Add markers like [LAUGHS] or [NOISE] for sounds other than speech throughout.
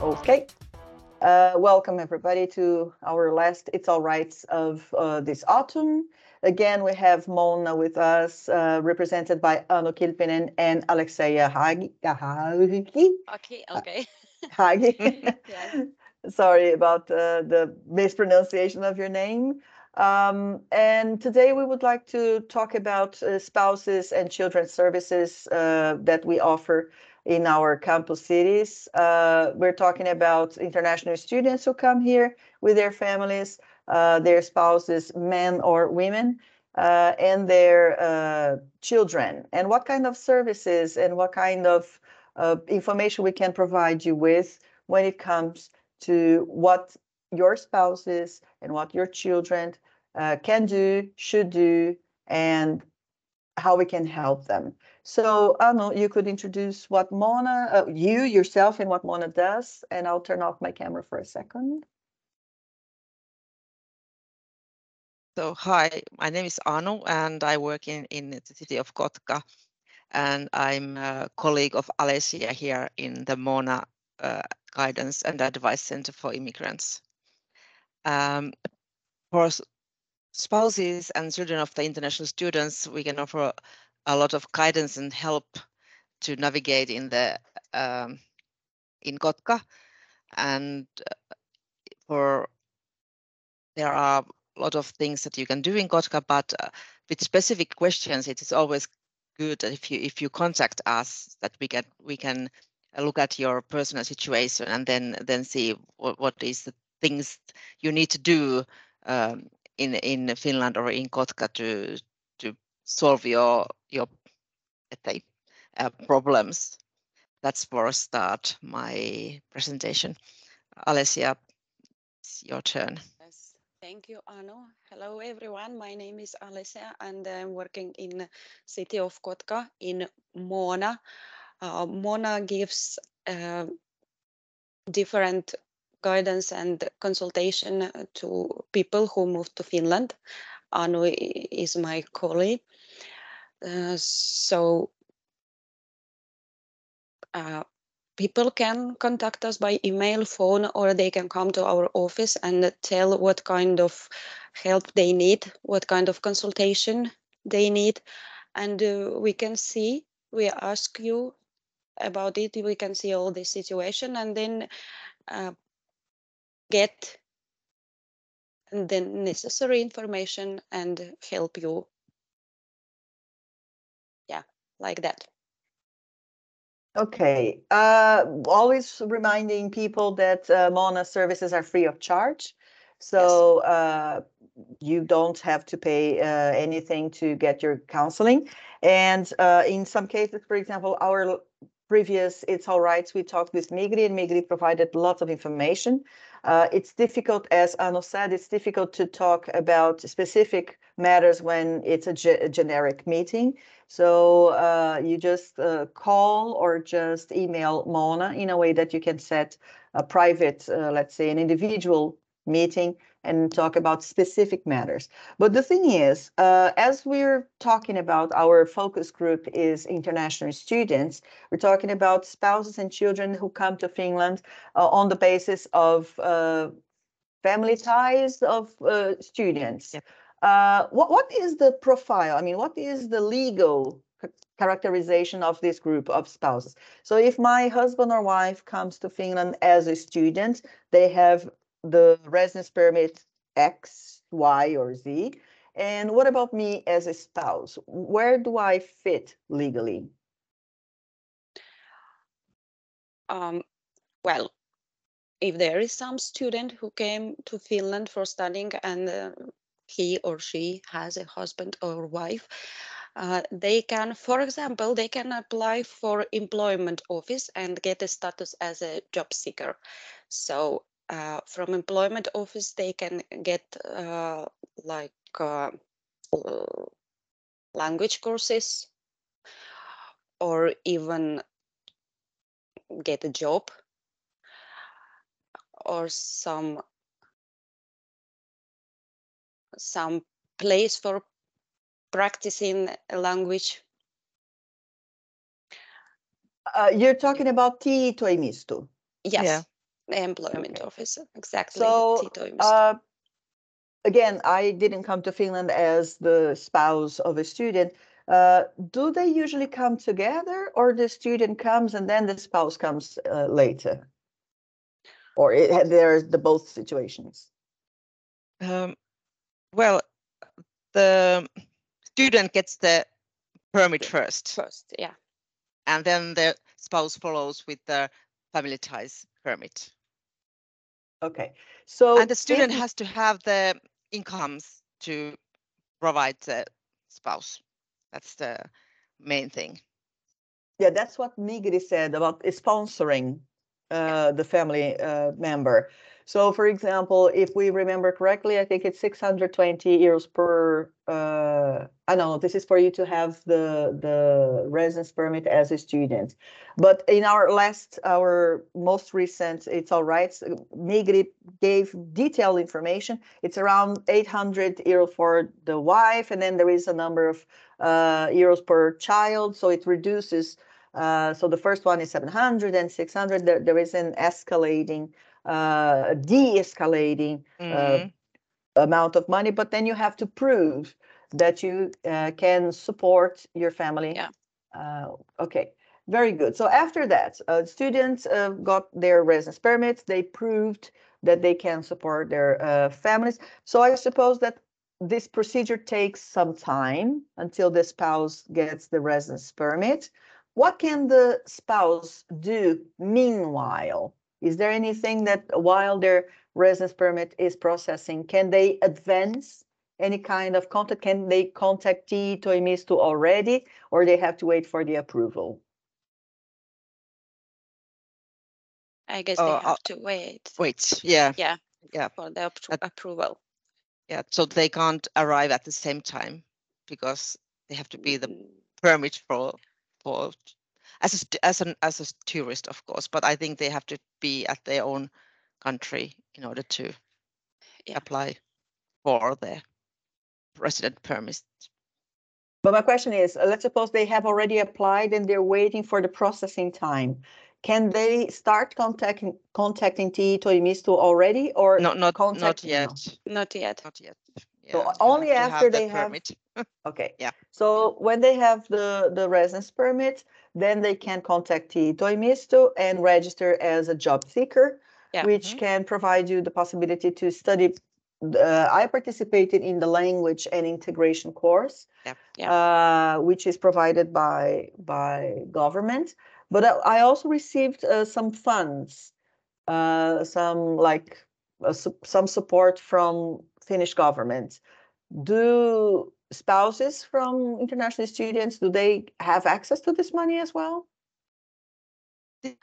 Okay. Uh, welcome everybody to our last It's All Rights of uh, this autumn. Again, we have Moona with us, uh, represented by Anu Kilpinen and Alexeia Hagi. Okay, okay. [LAUGHS] Hagi. [LAUGHS] [LAUGHS] Sorry about uh, the mispronunciation of your name. Um, and today we would like to talk about uh, spouses and children's services uh, that we offer in our campus cities. Uh, we're talking about international students who come here with their families, uh, their spouses, men or women, uh, and their uh, children, and what kind of services and what kind of uh, information we can provide you with when it comes to what your spouses and what your children uh, can do, should do, and how we can help them. So, Anu, you could introduce what Moona, uh, you yourself, and what Moona does, and I'll turn off my camera for a second. So hi, my name is Anu and I work in, in the city of Kotka and I'm a colleague of Alessia here in the Moona uh, Guidance and Advice Center for Immigrants. Um, for s- spouses and children of the international students, we can offer a lot of guidance and help to navigate in the um, in Kotka. And uh, for there are a lot of things that you can do in Kotka, but uh, with specific questions, it is always good that if you if you contact us, that we can we can look at your personal situation and then then see what, what is the things you need to do um, in in Finland or in Kotka to to solve your your uh, problems. That's for a start my presentation. Alessia, it's your turn. Yes. Thank you, Anu. Hello, everyone. My name is Alessia, and I'm working in city of Kotka in Moona. Uh, Moona gives uh, different guidance and consultation to people who move to Finland. Anu is my colleague. Uh, so uh, people can contact us by email, phone, or they can come to our office and tell what kind of help they need, what kind of consultation they need. And uh, we can see, we ask you about it, we can see all the situation and then uh, get the necessary information and help you. Yeah, like that. Okay, uh, always reminding people that uh, Moona services are free of charge. So uh, you don't have to pay uh, anything to get your counseling. And uh, in some cases, for example, our previous It's All Rights, we talked with Migri and Migri provided lots of information. Uh, it's difficult, as Anu said, it's difficult to talk about specific matters when it's a, ge- a generic meeting. So uh, you just uh, call or just email Moona in a way that you can set a private, uh, let's say, an individual meeting and talk about specific matters. But the thing is, uh, as we're talking about our focus group is international students, we're talking about spouses and children who come to Finland uh, on the basis of uh, family ties of uh, students. Uh, what what is the profile? I mean, what is the legal characterization of this group of spouses? So, if my husband or wife comes to Finland as a student, they have the residence permit X, Y, or Z. And what about me as a spouse? Where do I fit legally? Um, well, if there is some student who came to Finland for studying and uh, he or she has a husband or wife, uh, they can, for example, they can apply for employment office and get a status as a job seeker. So uh, from employment office, they can get uh, like uh, language courses or even get a job or some some place for practicing a language. Uh, you're talking about TE Toimisto. Yes, Yeah. Employment Okay. officer, exactly. So. Uh, again, I didn't come to Finland as the spouse of a student. Uh, do they usually come together or the student comes and then the spouse comes uh, later? Or it, ha- there's the both situations? Um, well, the student gets the permit first, First, yeah. and then the spouse follows with the family ties permit. Okay, so. And the student has to have the incomes to provide the spouse. That's the main thing. Yeah, that's what Migri said about sponsoring uh, the family uh, member. So for example, if we remember correctly, I think it's 620 euros per, uh, I know this is for you to have the, the residence permit as a student. But in our last, our most recent, it's all right, Migri gave detailed information. It's around 800 euro for the wife, and then there is a number of uh, euros per child, so it reduces uh, so the first one is 700 and 600. There, there is an escalating, uh, de-escalating uh, Mhm. amount of money, but then you have to prove that you uh, can support your family. Yeah. Uh, okay, very good. So after that, uh, students uh, got their residence permits. They proved that they can support their uh, families. So I suppose that this procedure takes some time until the spouse gets the residence permit. What can the spouse do meanwhile? Is there anything that while their residence permit is processing, can they advance any kind of contact? Can they contact TE Toimisto already, or they have to wait for the approval? I guess Oh, they uh, have to wait Wait, yeah, Yeah. yeah, for the appro- that- approval. yeah. So they can't arrive at the same time because they have to be the Mm, permit for for as a as an as a tourist, of course. But I think they have to be at their own country in order to Yeah. apply for the resident permit. But my question is, uh, let's suppose they have already applied and they're waiting for the processing time. Can they start contacting contacting TE Toimisto already or Not not not contact- no. yet. Not yet. Not yet. So Yeah, you only after the they have- permit. [LAUGHS] Okay. Yeah. So when they have the, the residence permit, then they can contact TE Toimisto and register as a job seeker, Yeah. which Mhm. can provide you the possibility to study. Uh, I participated in the language and integration course, uh, which is provided by by government. But I I also received uh, some funds, uh, some like uh, some support from Finnish government. Do spouses from international students do they have access to this money as well?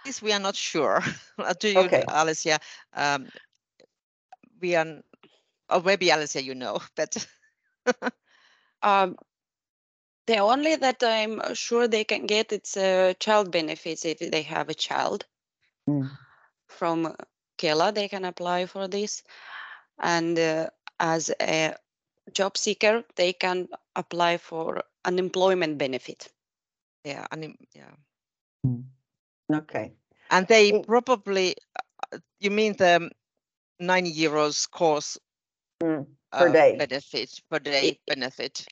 This we are not sure. [LAUGHS] Do you, Okay. Alicia? Um, we are, or maybe Alicia, you know, [LAUGHS] but [LAUGHS] Um, the only that I'm sure they can get it's uh, child benefits if they have a child Mm. from Kela. They can apply for this, and uh, as a job seeker, they can apply for unemployment benefit. yeah, I mean, yeah. Okay. And they probably, uh, you mean the 90 euros course Mm, per uh, day. benefit, per day I- benefit?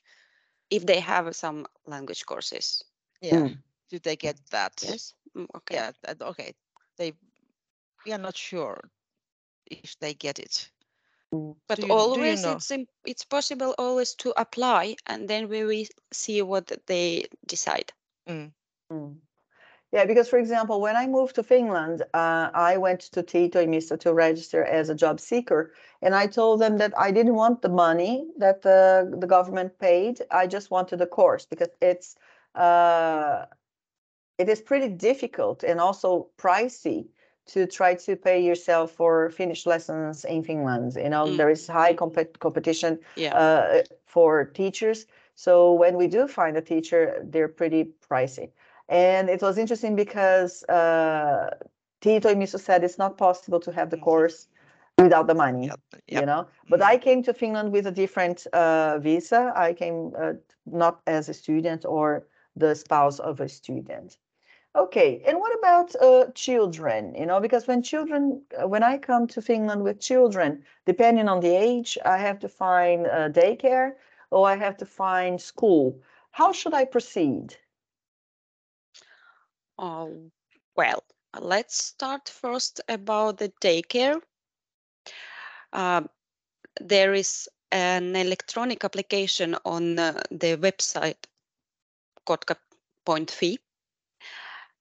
If they have some language courses. Yeah, Mm. do they get that? Yes. Mm, Okay. Yeah, that, okay. They, we are not sure if they get it. Mm. But you- do you always know? it's it's possible always to apply and then we will see what they decide. Mm. Yeah, because for example, when I moved to Finland, uh, I went to TE Toimisto to register as a job seeker, and I told them that I didn't want the money that the, the government paid. I just wanted the course because it's uh, it is pretty difficult and also pricey to try to pay yourself for Finnish lessons in Finland. You know, Mm. there is high compet- competition Yeah. uh, for teachers. So when we do find a teacher, they're pretty pricey. And it was interesting because uh, TE Toimisto said it's not possible to have the Mhm. course without the money, Yeah, you know. But Mhm. I came to Finland with a different uh, visa. I came uh, not as a student or the spouse of a student. Okay, and what about uh, children? You know, because when children, uh, when I come to Finland with children, depending on the age, I have to find uh, daycare or I have to find school. How should I proceed? Oh, well, let's start first about the daycare. Uh, there is an electronic application on uh, the website kotka.fi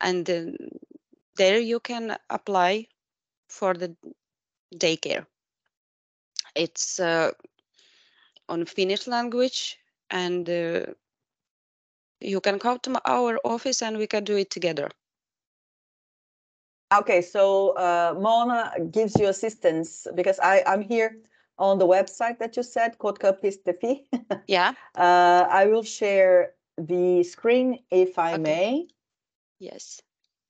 and uh, there you can apply for the daycare. It's uh, on Finnish language and uh, you can come to our office and we can do it together. Okay, so uh, Moona gives you assistance because I, I'm here on the website that you said, Kotka.fi. [LAUGHS] Yeah. uh, I will share the screen if I Okay. may. Yes.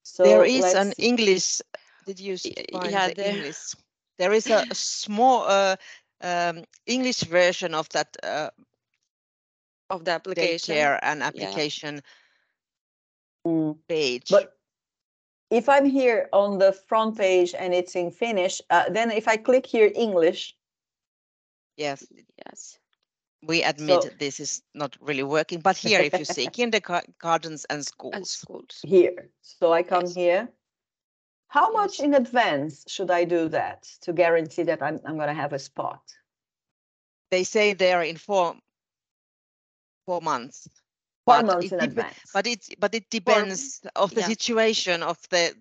So there is let's an. English. Did you find yeah, the there- English? There is a small uh, um, English version of that uh, Of the application. daycare and application Mm, page. But if I'm here on the front page and it's in Finnish, uh, then if I click here English, yes, Yes. We admit So- this is not really working. But here, if you see [LAUGHS] kindergartens and And schools, schools. here. So I come Yes. here. How much in advance should I do that to guarantee that I'm, I'm going to have a spot? they say they're in four four months. Four but months it in advance. But it but it depends of the yeah. situation of the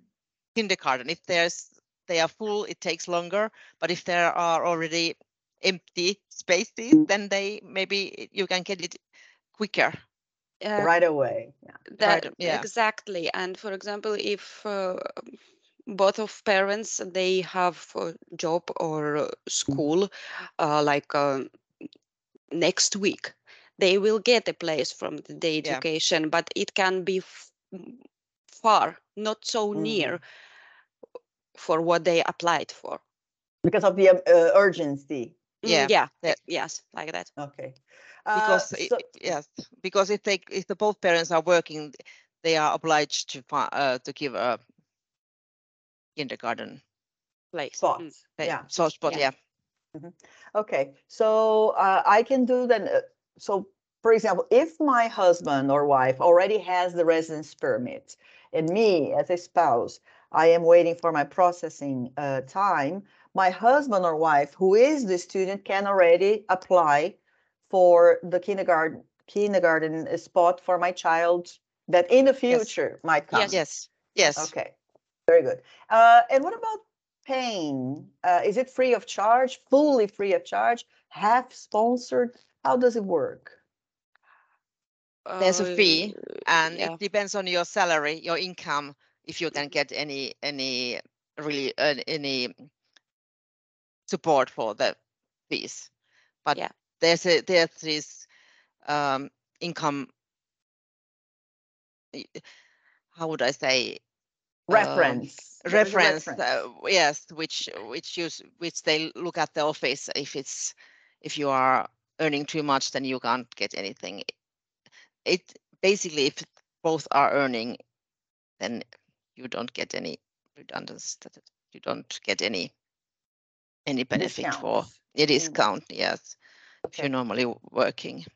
kindergarten. If there's they are full, it takes longer. But if there are already empty spaces, Mm. then they maybe you can get it quicker. Uh, right away. Yeah. that Right, yeah. exactly and for example if uh, both of parents they have a job or uh, school uh, like uh, next week they will get a place from the day Yeah. education but it can be f- m- far not so near for what they applied for Because of the um, uh, urgency. Mm, Yeah, yeah that- yes like that Okay. Uh, Because so- i- yes, because if they if the both parents are working, they are obliged to uh, to give a kindergarten place spot. Mm. Yeah. so spot. Yeah. Yeah. Okay, so uh, I can do then. Uh, so, for example, if my husband or wife already has the residence permit, and me as a spouse, I am waiting for my processing uh, time. My husband or wife, who is the student, can already apply for the kindergarten kindergarten spot for my child that in the future might come. Yes. Yes. Yes. Okay, very good. Uh, and what about paying? Uh, is it free of charge, fully free of charge, half sponsored? How does it work? There's a fee, Uh, and yeah. it depends on your salary, your income, if you can get any any really uh, any support for the fees. But Yeah. there's a there's this um, income. How would I say? um, Reference. reference, uh, yes which which use which they look at the office if it's if you are earning too much then you can't get anything it basically if both are earning then you don't get any redundancy that you don't get any any benefit for It is a Mm. discount yes if you're normally working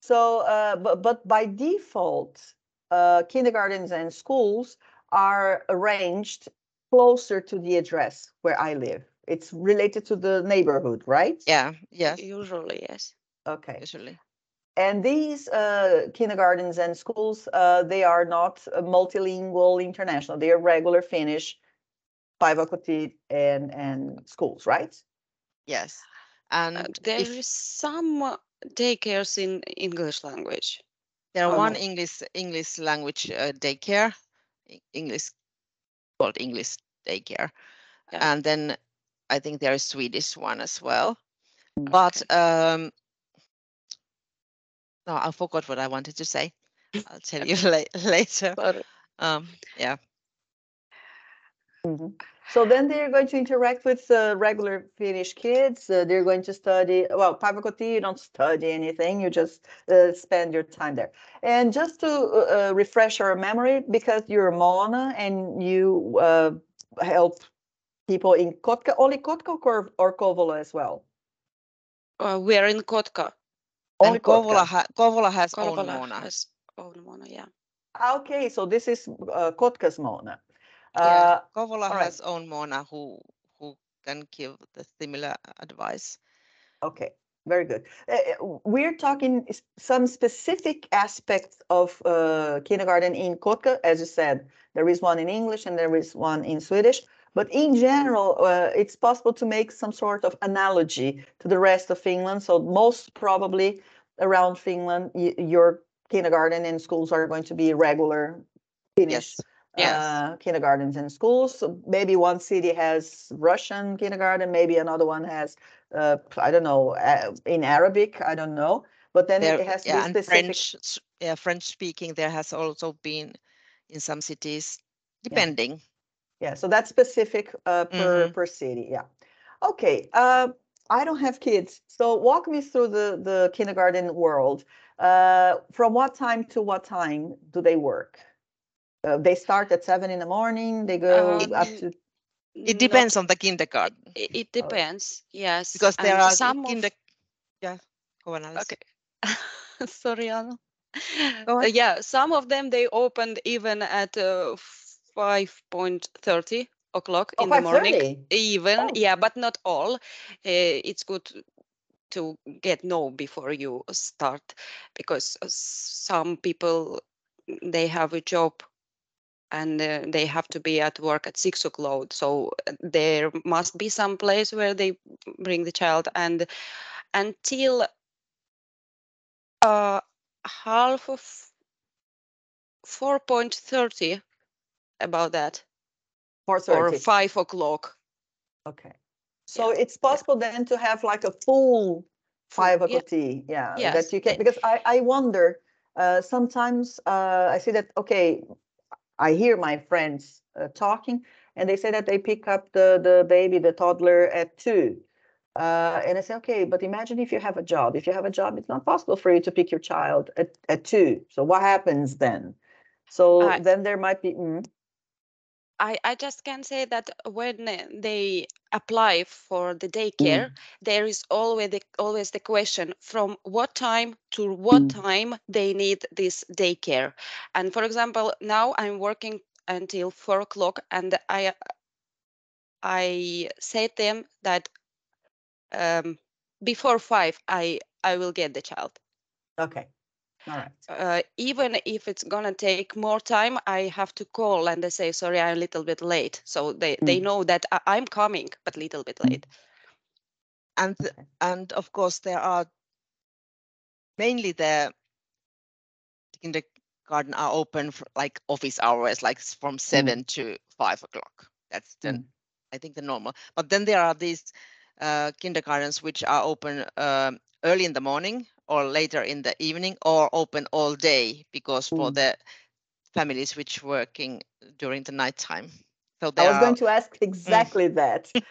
So, uh, but, but by default, uh, kindergartens and schools are arranged closer to the address where I live. It's related to the neighborhood, right? yeah yes Usually, yes. Okay. usually And these uh, kindergartens and schools, uh, they are not uh, multilingual international. They are regular Finnish, Päiväkoti and and schools, right? yes Uh, and there if is some uh, daycares in English language. There are Oh, one no. English English language uh, daycare, English called English daycare, Yeah. and then I think there is Swedish one as well. Mm. But um, no, I forgot what I wanted to say. [LAUGHS] I'll tell you [LAUGHS] la- later. Um, yeah, Mhm. So then they're going to interact with uh, regular Finnish kids. Uh, they're going to study. Well, Päiväkoti, you don't study anything. You just uh, spend your time there. And just to uh, refresh our memory, because you're a Moona and you uh, help people in Kotka, only Kotka or, or Kouvola as well? Uh, we are in Kotka. Only and Kouvola, Kotka. ha- Kouvola has own Moona. has own Moona, yeah. Okay, so this is uh, Kotka's Moona. Yeah, Uh, Kouvola all right. has own Moona who who can give the similar advice. Okay, very good. Uh, uh, We're talking some specific aspects of uh, kindergarten in Kotka. As you said, there is one in English and there is one in Swedish. But in general, uh, it's possible to make some sort of analogy to the rest of Finland. So most probably around Finland, your kindergarten and schools are going to be regular Finnish Yes. Yes. uh, kindergartens and schools. So maybe one city has Russian kindergarten, maybe another one has, uh, I don't know, uh, in Arabic, I don't know. But then There, it has to yeah, be specific. French, yeah, French speaking. There has also been in some cities, depending. Yeah, so that's specific uh, per Mhm. per city. Yeah. Okay. Uh, I don't have kids, so walk me through the the kindergarten world. Uh, from what time to what time do they work? Uh, they start at seven in the morning. They go Um, up to. It Not- depends on the kindergarten It, it depends, yes. because there and are some kinder. of, Yeah, go on, Alice. okay. [LAUGHS] Sorry, Anna. Go Uh, yeah, some of them they opened even at uh, five point thirty o'clock Oh, in the morning. 5:30? Even, Oh. yeah, but not all. Uh, it's good to get know before you start because uh, some people they have a job and uh, they have to be at work at six o'clock so uh, there must be some place where they bring the child and until uh half of 4.30 about that Four or five o'clock Okay. So it's possible then to have like a full five yeah. o'clock tea, yeah, Yes, that you can, because I, I wonder, uh, sometimes, uh, I see that, okay, I hear my friends, uh, talking and they say that they pick up the, the baby, the toddler at two. Uh, and I say, okay, but imagine if you have a job, if you have a job, it's not possible for you to pick your child at, at two. So what happens then? So I- then there might be, mm, I, I just can say that when uh, they apply for the daycare, there is always the, always the question from what time to what Mm. time they need this daycare. And for example, now I'm working until four o'clock, and I I said them that um, before five I I will get the child. okay, all right. Uh, even if it's gonna take more time, I have to call and they say sorry, I'm a little bit late. So they they Mm. know that I, I'm coming, but a little bit Mm. late. and and of course there are mainly the kindergarten are open for like office hours like from seven to five o'clock that's the Mm. i think the normal but then there are these uh, kindergartens which are open um, early in the morning or later in the evening or open all day because for Mm. the families which working during the nighttime so I was are going to ask exactly that. [LAUGHS]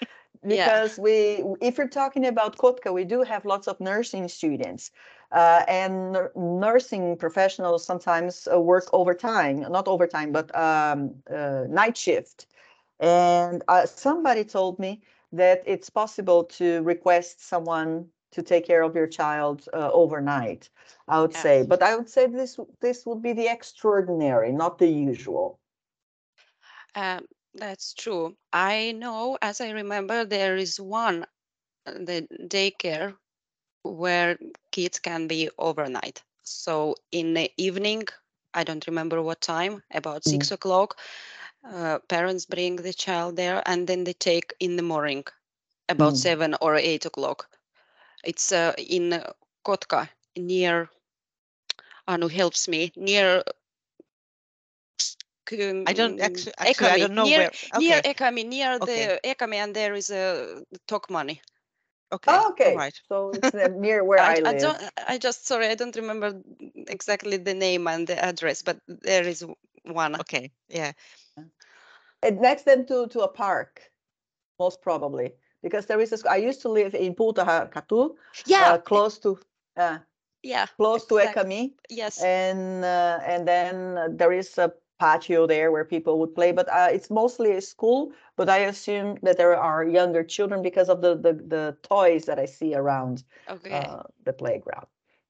Because we, if you're talking about Kotka, we do have lots of nursing students. Uh, and nursing professionals sometimes uh, work overtime, not overtime, but um, uh, night shift. And uh, somebody told me that it's possible to request someone to take care of your child uh, overnight. I would say, but I would say this this would be the extraordinary, not the usual. Um, that's true. I know, as I remember, there is one uh, the daycare where kids can be overnight. So in the evening, I don't remember what time, about Mm. six o'clock, uh, parents bring the child there and then they take in the morning about Mm. seven or eight o'clock. It's uh, in uh, Kotka near, Anu helps me, near i don't mm, actually, actually i don't know near, where near Ekami, near Okay. the Ekami, and there is a Tokmanni. okay Oh, okay, right so it's uh, near [LAUGHS] where I, I, I don't. I just sorry, I don't remember exactly the name and the address, but there is one. okay yeah And next then to, to a park. most probably, because there is a, sc- I used to live in Puutarhakatu, Yeah, uh, close to, uh, yeah, close to Ekami. yes. And, uh, and then uh, there is a patio there where people would play, but, uh, it's mostly a school. But I assume that there are younger children because of the, the, the toys that I see around, Okay. uh, the playground.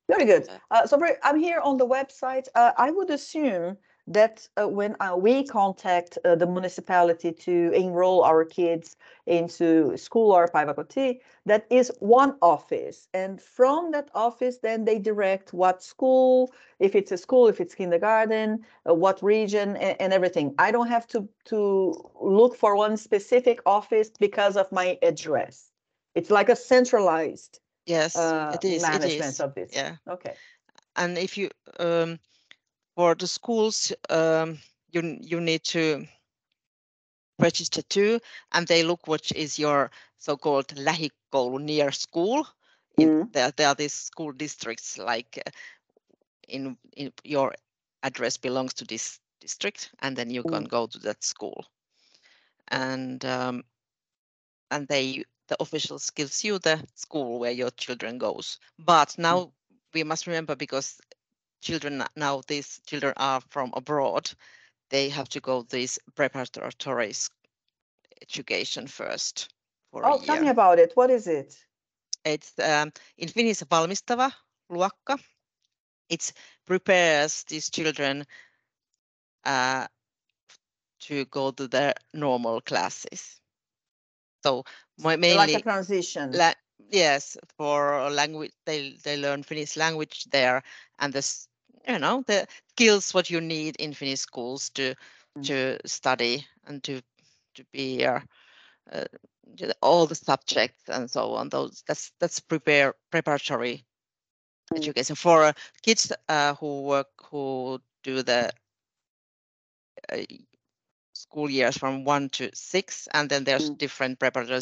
Very good. Uh, so very- I'm here on the website. Uh, I would assume that uh, when uh, we contact uh, the municipality to enroll our kids into school or Päiväkoti, that is one office. And from that office, then they direct what school, if it's a school, if it's kindergarten, uh, what region and, and everything. I don't have to, to look for one specific office because of my address. It's like a centralized Yes, uh, it is. It management is. of this. Yeah. Okay. And if you um, for the schools, um, you you need to register too, and they look what is your so-called lähikoulu near school. In Mm. there, there are these school districts like uh, in, in your address belongs to this district, and then you can Mm. go to that school. And um, and they the officials gives you the school where your children goes. But now we must remember because children now these children are from abroad, they have to go this preparatory education first for Oh, tell me about it. What is it? It's um, in Finnish valmistava luokka. It prepares these children uh, to go to their normal classes. So my Like mainly a transition. La- yes, for language, they they learn Finnish language there, and this, you know, the skills what you need in Finnish schools to Mm. to study and to to be uh, uh, all the subjects and so on. Those that's that's prepare preparatory Mm. education for uh, kids uh, who work who do the uh, school years from one to six, and then there's Mm. different preparatory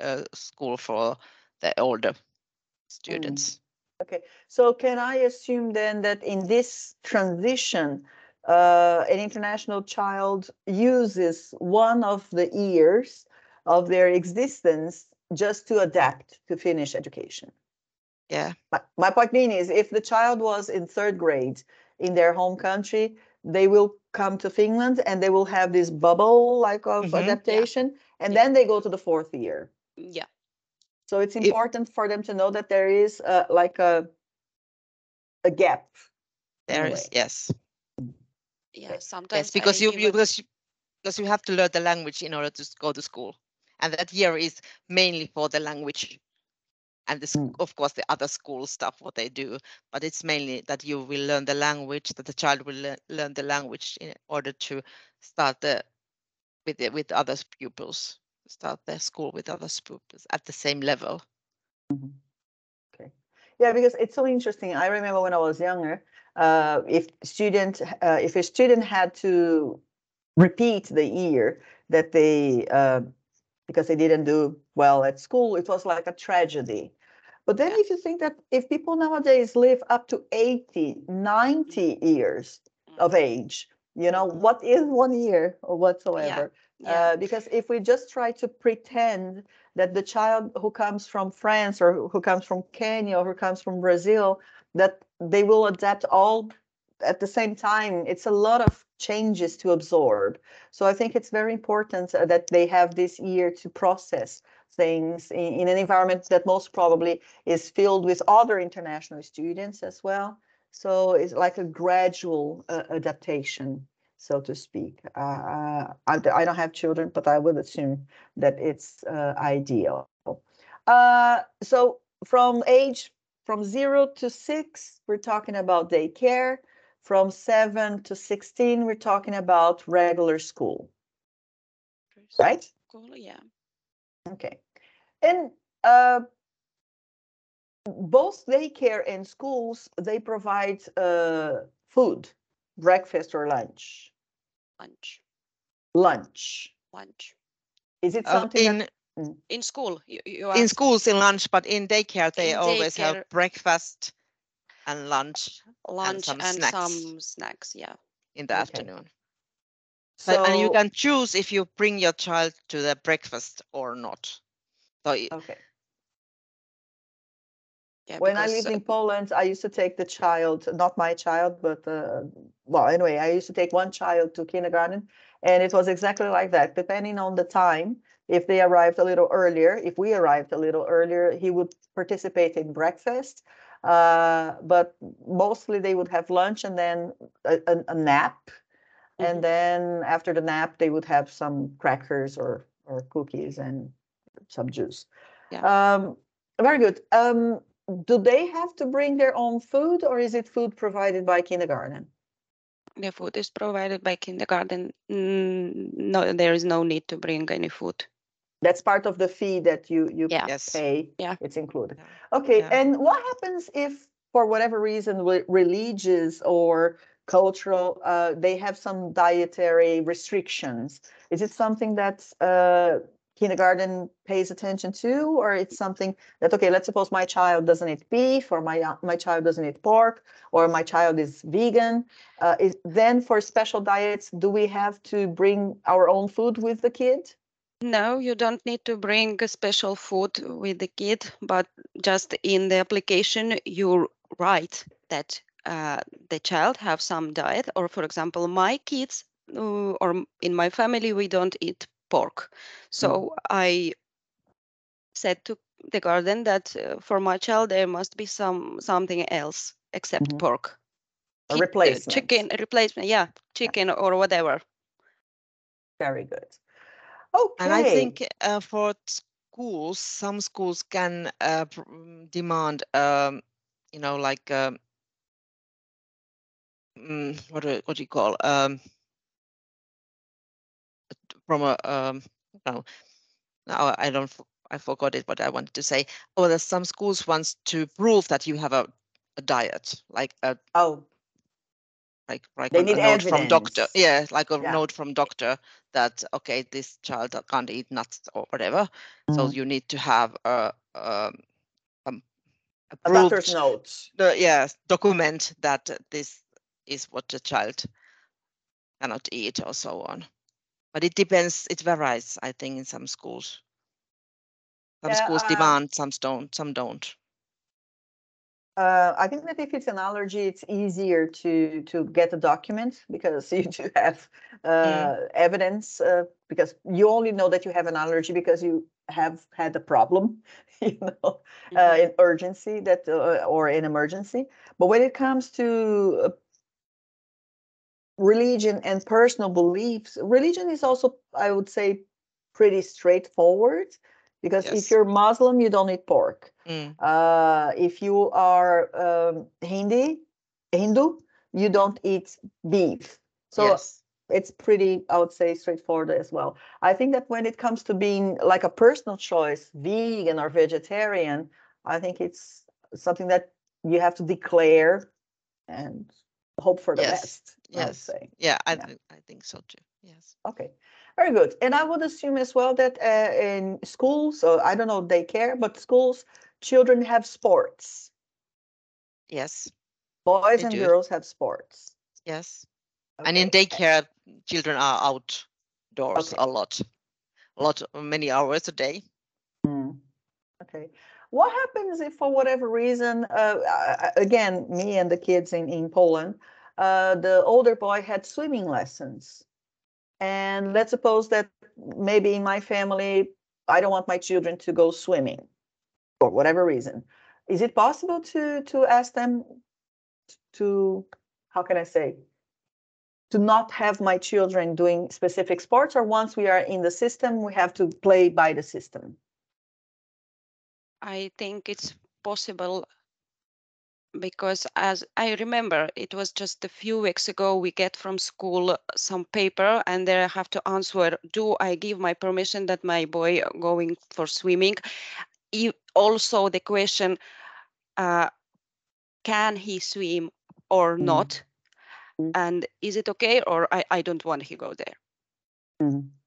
uh, school for the older students. Okay, so can I assume then that in this transition, uh, an international child uses one of the years of their existence just to adapt to Finnish education? Yeah, My, my point being is if the child was in third grade in their home country, they will come to Finland and they will have this bubble like of Mhm. Yeah. adaptation, and Yeah. then they go to the fourth year. Yeah. So it's If- important for them to know that there is uh, like a a gap. in a there way. is yes, Yeah. Sometimes yes, because I you, you even- because you, because you have to learn the language in order to go to school, and that year is mainly for the language, and the, Mm. of course the other school stuff what they do, but it's mainly that you will learn the language, that the child will lear- learn the language in order to start the with the, with other pupils, start their school with other pupils at the same level. Okay. Yeah, because it's so interesting. I remember when I was younger, uh, if student, uh, if a student had to repeat the year that they, uh, because they didn't do well at school, it was like a tragedy. But then Yeah. if you think that if people nowadays live up to 80, 90 years of age, you know, what is one year or whatsoever? Yeah. Uh, because if we just try to pretend that the child who comes from France or who- comes from Kenya or who comes from Brazil, that they will adapt all at the same time, it's a lot of changes to absorb. So I think it's very important uh, that they have this year to process things in, in an environment that most probably is filled with other international students as well. So it's like a gradual uh, adaptation so to speak. Uh, I, I don't have children, but I would assume that it's uh, ideal. Uh, so from age from zero to six, we're talking about daycare. From seven to 16, we're talking about regular school, right? Cool. Yeah. Okay. And uh, both daycare and schools, they provide uh, food, breakfast or lunch. Lunch. Lunch. Lunch. Is it Uh, something that in In school, you, you in schools in lunch, but in daycare they In always daycare- have breakfast and lunch lunch some and snacks. some snacks. Yeah. in the Okay. afternoon. But- and you can choose if you bring your child to the breakfast or not. So Okay. Yeah, When I lived uh, in Poland, I used to take the child, not my child, but uh, well, anyway, I used to take one child to kindergarten, and it was exactly like that. Depending on the time, if they arrived a little earlier, if we arrived a little earlier, he would participate in breakfast. Uh, but mostly they would have lunch and then a, a, a nap, Mhm. and then after the nap, they would have some crackers or or cookies and some juice. Um, very good. Um, do they have to bring their own food or is it food provided by kindergarten? the food is provided by kindergarten. Mm, no, there is no need to bring any food. That's part of the fee that you you Yeah. yes. pay. Yeah. It's included. Okay, Yeah. and what happens if for whatever reason religious or cultural uh, they have some dietary restrictions? Is it something that's uh, kindergarten pays attention to or it's something that okay, let's suppose my child doesn't eat beef or my uh, my child doesn't eat pork or my child is vegan. Uh, is then for special diets, do we have to bring our own food with the kid? No, you don't need to bring a special food with the kid, but just in the application, you write that uh, the child have some diet, or for example, my kids uh, or in my family, we don't eat pork. So I said to the garden that uh, for my child there must be some something else except Mhm. pork. A uh, replacement. chicken a replacement, yeah, chicken or whatever. Very good. Okay. And I think uh, for schools, some schools can uh, pr- mm, demand, um, you know, like um, mm, what do, what do you call um, t- from a um, no, now I don't f- I forgot it, what I wanted to say. Oh, there's some schools wants to prove that you have a, a diet, like a Oh, like like They a, a need note from doctor. Yeah, like a Yeah. note from doctor that okay, this child can't eat nuts or whatever. So Mhm. you need to have a um, um, a doctor's approved note. the yes document that this is what the child cannot eat or so on. But it depends. It varies. I think in some schools. Some Yeah, schools uh, demand, some don't. Some don't. Uh, I think that if it's an allergy, it's easier to to get a document [LAUGHS] because you do have uh, evidence. Uh, because you only know that you have an allergy because you have had a problem, [LAUGHS] you know, uh, in urgency that uh, or in emergency. But when it comes to uh, religion and personal beliefs, religion is also, I would say, pretty straightforward. Because if you're Muslim, you don't eat pork. Mm, Uh, if you are um, Hindi, Hindu, you don't eat beef. So yes. it's pretty, I would say, straightforward as well. I think that when it comes to being like a personal choice, vegan or vegetarian, I think it's something that you have to declare and hope for the Yes, best. Yes. Yeah, I Yeah. I think so too. Yes. Okay, very good. And I would assume as well that uh, in schools, so I don't know daycare, but schools, children have sports. Yes. Boys They and do. girls have sports. Yes. And in daycare, children are outdoors Okay. a lot, a lot, many hours a day. Mm. Okay. What happens if for whatever reason, uh, I- I- again, me and the kids in, in Poland, uh, the older boy had swimming lessons. And let's suppose that maybe in my family, I don't want my children to go swimming for whatever reason. Is it possible to to ask them to, how can I say, to not have my children doing specific sports, or once we are in the system, we have to play by the system? I think it's possible because as I remember, it was just a few weeks ago, we get from school some paper and there I have to answer, do I give my permission that my boy going for swimming? Also the question, uh, can he swim or Mm. not? Mm. And is it okay or I, I don't want he go there? Okay,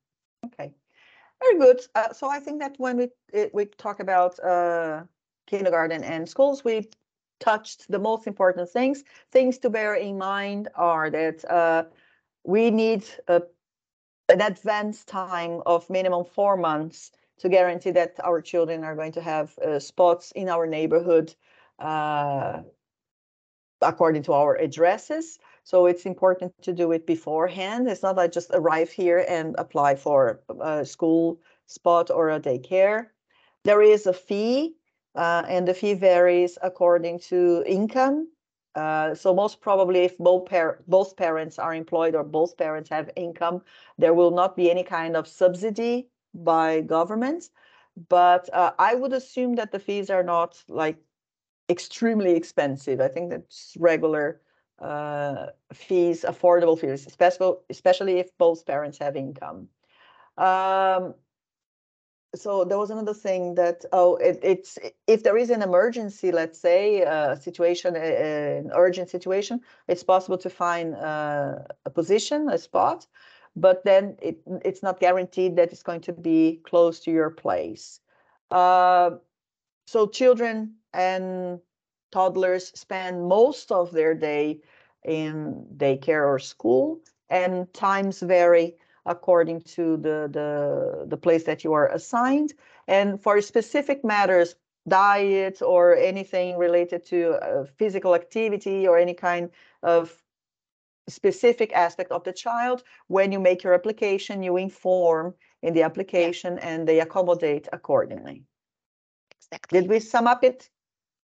very good. Uh, so I think that when we we talk about uh, kindergarten and schools, we touched the most important things. Things to bear in mind are that uh, we need uh, an advance time of minimum four months to guarantee that our children are going to have uh, spots in our neighborhood uh, according to our addresses. So it's important to do it beforehand. It's not like just arrive here and apply for a school spot or a daycare. There is a fee, uh, and the fee varies according to income. Uh, so most probably if both, par both parents are employed or both parents have income, there will not be any kind of subsidy by government. But uh, I would assume that the fees are not like extremely expensive. I think that's regular uh, fees, affordable fees, especially especially if both parents have income. Um, so there was another thing that oh it, it's if there is an emergency let's say a situation an urgent situation it's possible to find uh, a position a spot but then it it's not guaranteed that it's going to be close to your place uh, so children and toddlers spend most of their day in daycare or school and times vary according to the, the, the place that you are assigned. And for specific matters, diet or anything related to uh, physical activity or any kind of specific aspect of the child, when you make your application, you inform in the application and they accommodate accordingly. Exactly. Did we sum up it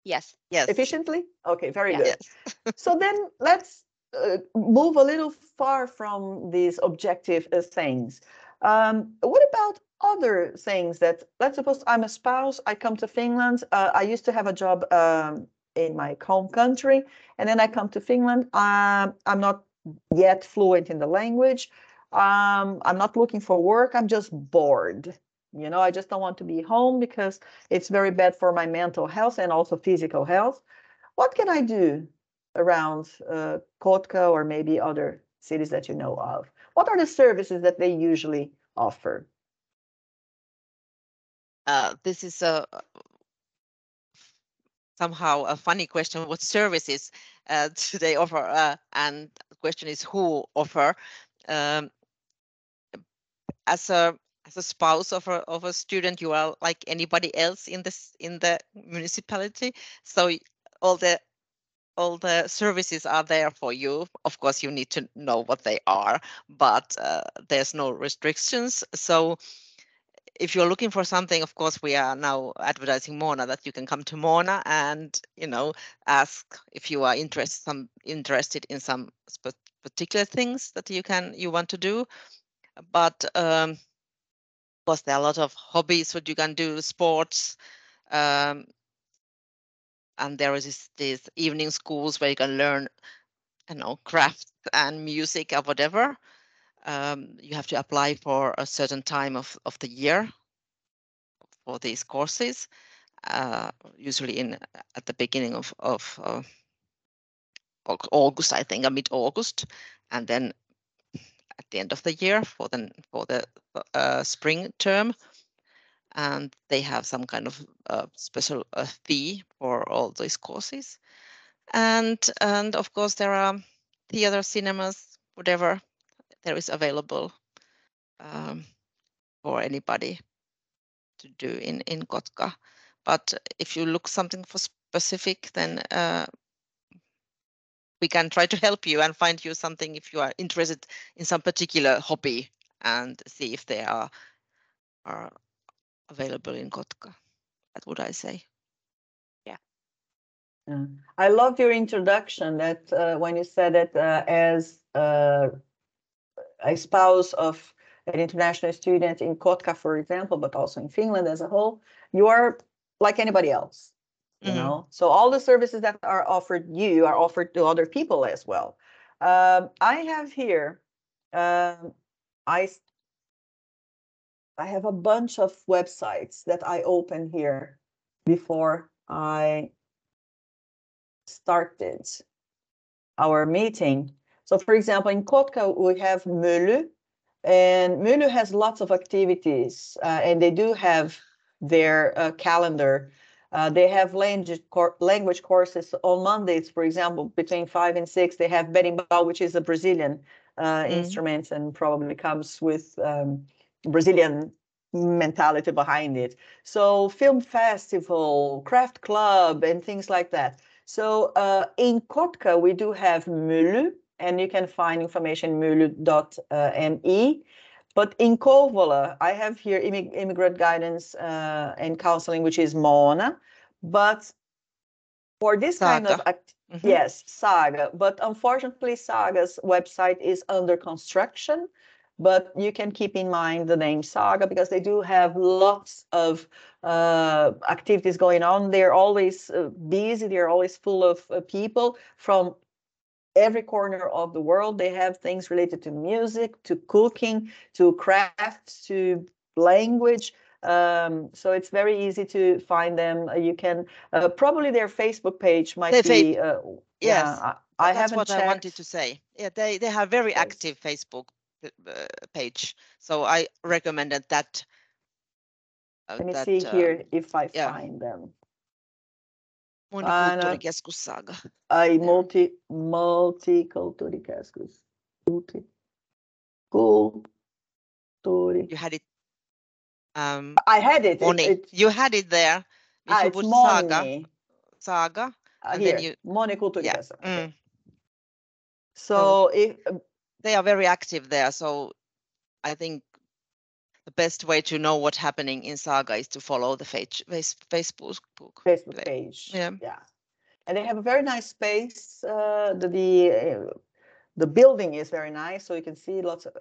Yes. Yes. efficiently? Okay, very good. Yes. [LAUGHS] So then let's uh, move a little far from these objective uh, things. Um, what about other things that, let's suppose I'm a spouse, I come to Finland, uh, I used to have a job um, in my home country, and then I come to Finland. Um, I'm not yet fluent in the language. Um, I'm not looking for work. I'm just bored. You know, I just don't want to be home because it's very bad for my mental health and also physical health. What can I do around uh, Kotka or maybe other cities that you know of? What are the services that they usually offer? Uh, this is a somehow a funny question. What services uh, [LAUGHS] do they offer? Uh, and the question is who offer. Um, as a as a spouse of a of a student, you are like anybody else in this in the municipality. So all the all the services are there for you. Of course, you need to know what they are, but uh, there's no restrictions. So if you're looking for something, of course, we are now advertising Moona that you can come to Moona and you know ask if you are interested some interested in some particular things that you can you want to do. But um, course, there are a lot of hobbies what you can do, sports. Um, and there is these evening schools where you can learn, you know, crafts and music or whatever. Um, you have to apply for a certain time of, of the year for these courses, uh, usually in at the beginning of, of uh, August, I think, or mid-August, and then at the end of the year for the for the uh, spring term and they have some kind of uh, special uh, fee for all these courses. And and of course there are theater, cinemas, whatever there is available um, for anybody to do in in Kotka. But if you look something for specific, then uh, we can try to help you and find you something if you are interested in some particular hobby and see if they are are available in Kotka. That would I say. Yeah. yeah. I love your introduction that uh, when you said that uh, as uh, a spouse of an international student in Kotka, for example, but also in Finland as a whole, you are like anybody else. You mm know, so all the services that are offered you are offered to other people as well. Um, I have here, um, I I have a bunch of websites that I open here before I started our meeting. So for example, in Kotka, we have Mylly, and Mylly has lots of activities, uh, and they do have their uh, calendar. Uh, they have language, language courses on Mondays, for example, between five and six. They have berimbau, which is a Brazilian uh, Mm. instruments and probably comes with um, Brazilian mentality behind it. So film festival, craft club, and things like that. So uh, in Kotka, we do have Mylly, and you can find information mulu.me. But in Kouvola, I have here immig- immigrant guidance uh, and counseling, which is Moona. But for this kind of Saaga. act- Mhm. yes, Saaga. But unfortunately, Saaga's website is under construction. But you can keep in mind the name Saaga because they do have lots of uh, activities going on. They're always uh, busy. They're always full of uh, people from every corner of the world. They have things related to music, to cooking, to crafts, to language. Um, so it's very easy to find them. Uh, You can uh, probably their Facebook page might Their fa- be. Uh, Yes, yeah, I, I That's haven't what checked. I wanted to say. Yeah, they they have very Yes. active Facebook uh, page, so I recommended that. uh, Let me that, see um, here if I yeah. find them. Monikulttuurikeskus Saaga. I multi multiculturikeskus. Multi culturi. You had it. Um, I had it. it- Moni. it- You had it there. If ah, you put Saaga, Moni. Saaga. Uh, and here, then you- Moni Kulturikeskus. Okay. mm, So if they are very active there. So I think the best way to know what's happening in Saaga is to follow the face, face, Facebook. Facebook page. Yeah. Yeah. And they have a very nice space. Uh, the the, uh, the building is very nice, so you can see lots of,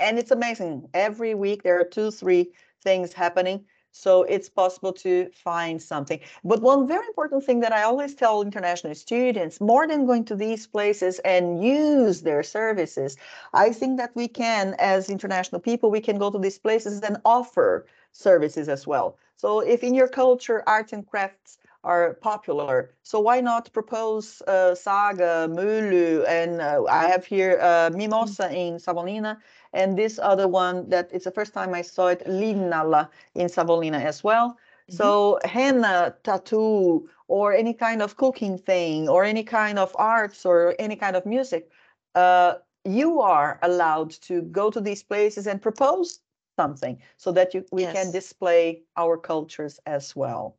and it's amazing. Every week there are two, three things happening. So it's possible to find something. But one very important thing that I always tell international students, more than going to these places and use their services, I think that we can, as international people, we can go to these places and offer services as well. So if in your culture, arts and crafts are popular, so why not propose uh, Saaga, Mylly, and uh, I have here uh, Mimosa in Savonlinna, and this other one that it's the first time I saw it, Linnala in Savonlinna as well. So henna, tattoo, or any kind of cooking thing, or any kind of arts, or any kind of music, uh, you are allowed to go to these places and propose something so that you, we can display our cultures as well.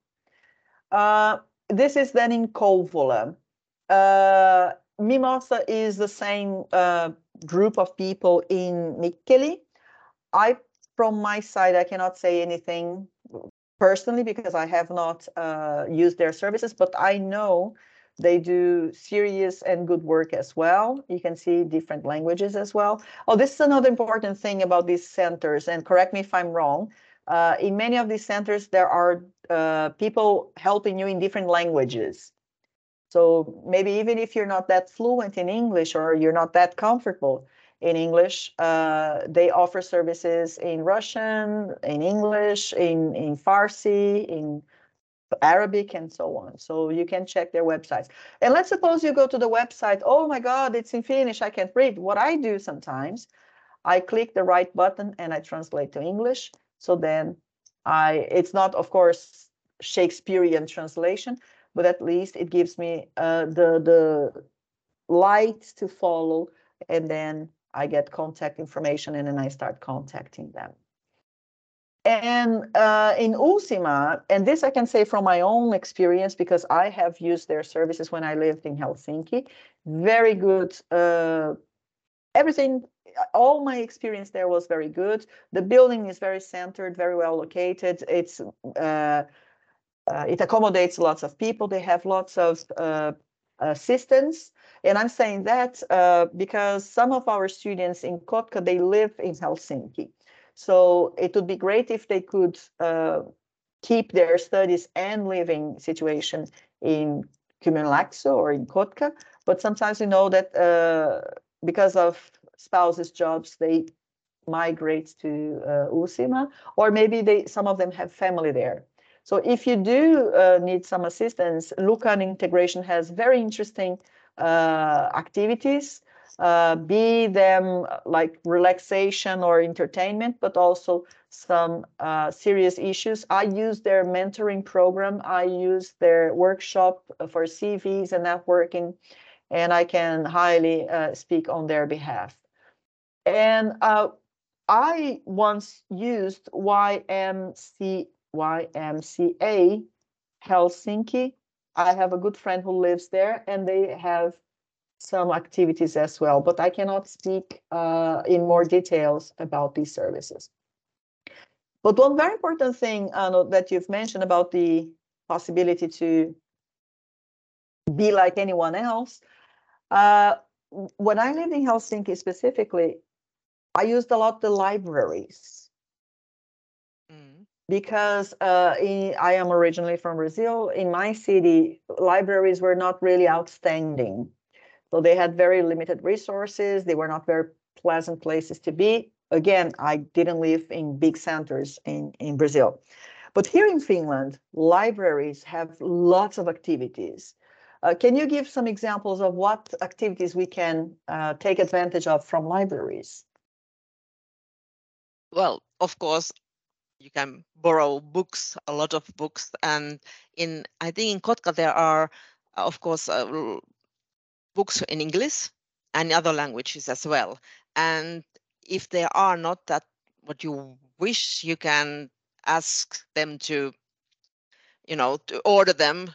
Uh, this is then in Kouvola. Uh, Mimosa is the same uh, group of people in Mikkeli. I, from my side, I cannot say anything personally because I have not uh, used their services, but I know they do serious and good work as well. You can see different languages as well. Oh, this is another important thing about these centers, and correct me if I'm wrong. Uh, in many of these centers, there are uh, people helping you in different languages. So maybe even if you're not that fluent in English or you're not that comfortable in English, uh, they offer services in Russian, in English, in, in Farsi, in Arabic, and so on. So you can check their websites. And let's suppose you go to the website, oh my God, it's in Finnish, I can't read. What I do sometimes, I click the right button and I translate to English. So then I, it's not, of course, Shakespearean translation, but at least it gives me uh, the the light to follow, and then I get contact information, and then I start contacting them. And uh, in Ultima, and this I can say from my own experience because I have used their services when I lived in Helsinki. Very good. Uh, everything, all my experience there was very good. The building is very centered, very well located. It's uh, uh, it accommodates lots of people. They have lots of uh, assistants. And I'm saying that uh, because some of our students in Kotka, they live in Helsinki. So it would be great if they could uh, keep their studies and living situation in Kymenlaakso or in Kotka. But sometimes you know that uh, because of spouses' jobs, they migrate to uh, Uusimaa, or maybe they some of them have family there. So if you do uh, need some assistance, Luckan Integration has very interesting uh, activities, uh, be them uh, like relaxation or entertainment, but also some uh, serious issues. I use their mentoring program. I use their workshop for CVs and networking, and I can highly uh, speak on their behalf. And I once used YMC, YMCA Helsinki. I have a good friend who lives there and they have some activities as well, but I cannot speak uh, in more details about these services. But one very important thing, Anu, that you've mentioned about the possibility to be like anyone else. Uh, when I lived in Helsinki specifically, I used a lot the libraries. Because uh, in, I am originally from Brazil. In my city, libraries were not really outstanding. So they had very limited resources. They were not very pleasant places to be. Again, I didn't live in big centers in, in Brazil. But here in Finland, libraries have lots of activities. Uh, can you give some examples of what activities we can uh, take advantage of from libraries? Well, of course, you can borrow books, a lot of books, and in I think in Kotka there are, of course, uh, books in English and other languages as well. And if there are not that what you wish, you can ask them to, you know, to order them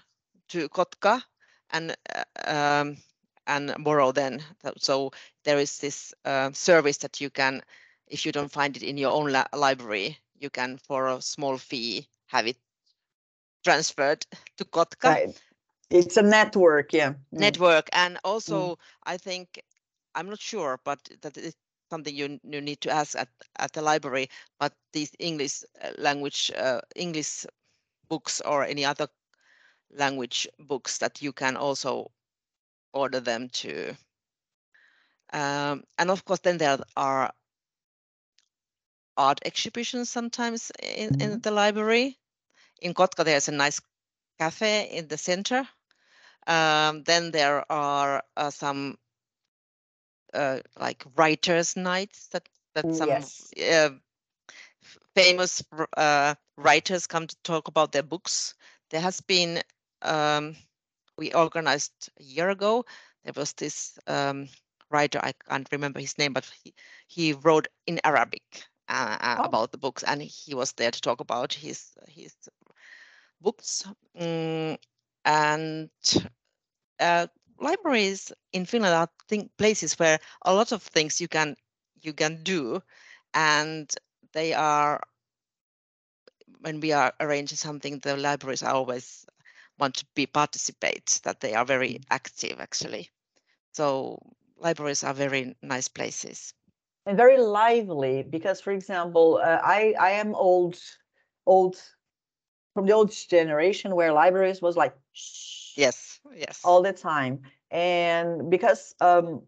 to Kotka and uh, um, and borrow then. So there is this uh, service that you can, if you don't find it in your own library, you can for a small fee have it transferred to Kotka Right. It's a network, yeah. Mm. network. And also, I think I'm not sure, but that is something you you need to ask at at the library. But these English uh, language uh, English books or any other language books that you can also order them to. Um, and of course, then there are art exhibitions sometimes in, in Mhm. the library. In Kotka, there's a nice cafe in the center. Um, then there are uh, some uh, like writers' nights that that Mm, some yes. uh, famous uh, writers come to talk about their books. There has been um, we organized a year ago. There was this um, writer I can't remember his name, but he, he wrote in Arabic uh, Oh. about the books, and he was there to talk about his his books. Mm, and uh, libraries in Finland are think places where a lot of things you can you can do, and they are when we are arranging something, the libraries are always want to be participate. That they are very active actually. So libraries are very nice places. And very lively because for example uh, i i am old old from the old generation where libraries was like shh Yes, yes. all the time and because um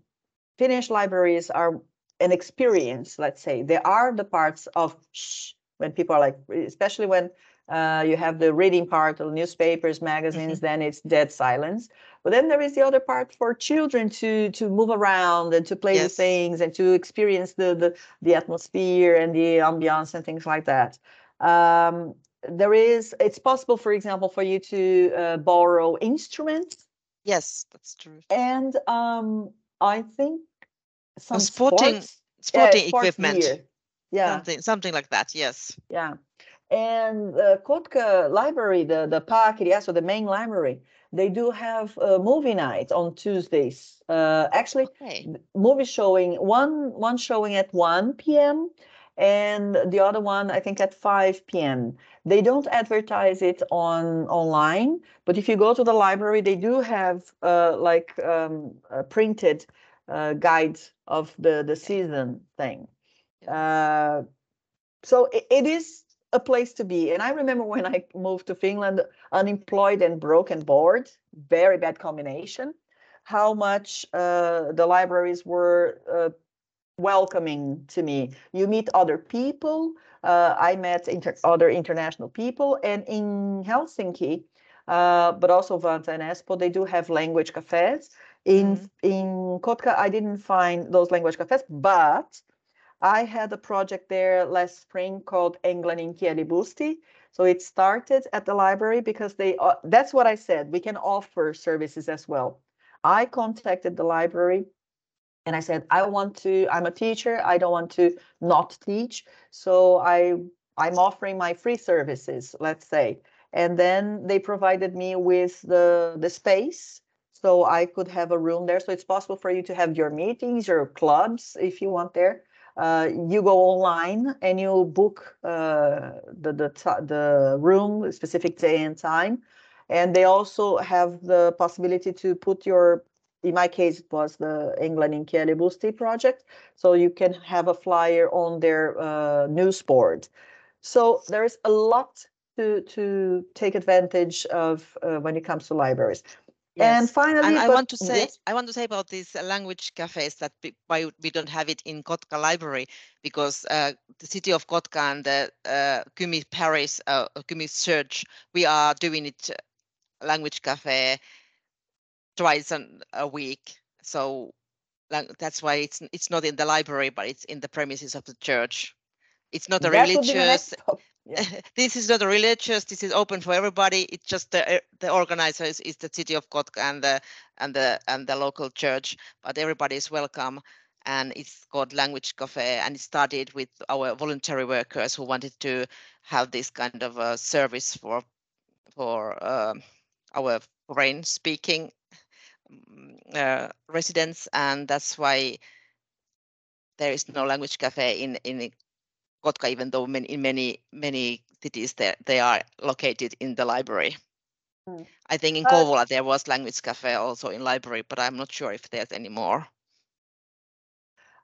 finnish libraries are an experience let's say there are the parts of shh when people are like especially when uh, you have the reading part of newspapers magazines then it's dead silence but then there is the other part for children to to move around and to play Yes. with things and to experience the the, the atmosphere and the ambiance and things like that um, there is it's possible for example for you to uh, borrow instruments Yes, that's true. and um, i think some sporting- sports, Sporting yeah, sports equipment. gear. yeah Something something like that. Yes. yeah. And the Kotka library, the, the park, yeah, so the main library, they do have a movie night on Tuesdays. Uh, actually, Okay. movie showing, one one showing at 1 p.m. and the other one, I think, at 5 p.m. They don't advertise it on online, but if you go to the library, they do have uh, like um, a printed uh, guide of the, the season thing. Uh, so it, it is a place to be. And I remember when I moved to Finland, unemployed and broke and bored, very bad combination, how much uh, the libraries were uh, welcoming to me. You meet other people. Uh, I met inter- other international people. And in Helsinki, uh, but also Vantaa and Espoo, they do have language cafes. In Mhm. in Kotka, I didn't find those language cafes, but I had a project there last spring called Englannin Kielibusti. So it started at the library because they uh, that's what I said. We can offer services as well. I contacted the library And I said, I want to, I'm a teacher, I don't want to not teach. So I, I'm offering my free services, let's say. And then they provided me with the, the space so I could have a room there. So it's possible for you to have your meetings, your clubs, if you want there. Uh, you go online and you book uh, the the the room, specific day and time, and they also have the possibility to put your. In my case, it was the Englannin Kielibusti project, so you can have a flyer on their uh, news board. So there is a lot to to take advantage of uh, when it comes to libraries. And finally, And I but- want to say, yes, I want to say about these uh, language cafes that why we don't have it in Kotka Library because uh, the city of Kotka and the uh, Kymi Parish, uh, Kymi Church, we are doing it uh, language cafe twice an, a week. So that's why it's it's not in the library, but it's in the premises of the church. It's not a that would be the religious yeah. [LAUGHS] this is not religious this is open for everybody it's just the uh, the organizers is is the city of kotka and the and the and the local church but everybody is welcome and it's called language cafe and it started with our voluntary workers who wanted to have this kind of a service for for um our foreign speaking mm, uh, residents and that's why there is no language cafe in in Kotka, even though many, in many many cities they, they are located in the library. Mm. I think in Uh, Kouvola there was language cafe also in library, but I'm not sure if there's any more.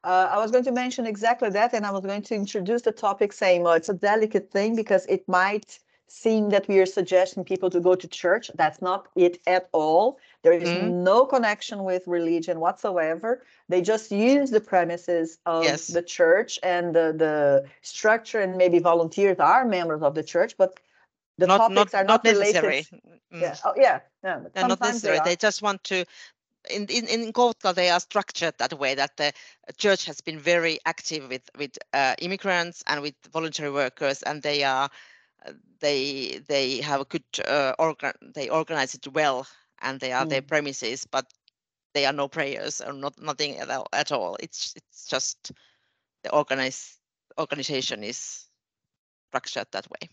Uh, I was going to mention exactly that, and I was going to introduce the topic saying, well, it's a delicate thing because it might seem that we are suggesting people to go to church. That's not it at all. There is Mhm. no connection with religion whatsoever. They just use the premises of Yes. the church and the, the structure, and maybe volunteers are members of the church, but the not topics not are not not related. necessary. Mm, Yeah. Oh, yeah. Yeah. They're not sometimes they necessary. They just want to. In in in Kotka, they are structured that way that the church has been very active with with uh, immigrants and with voluntary workers, and they are they they have a good uh, organ. They organize it well, and they are their Mm. premises, but they are no prayers or not nothing at all. At all. It's it's just the organize organization is structured that way.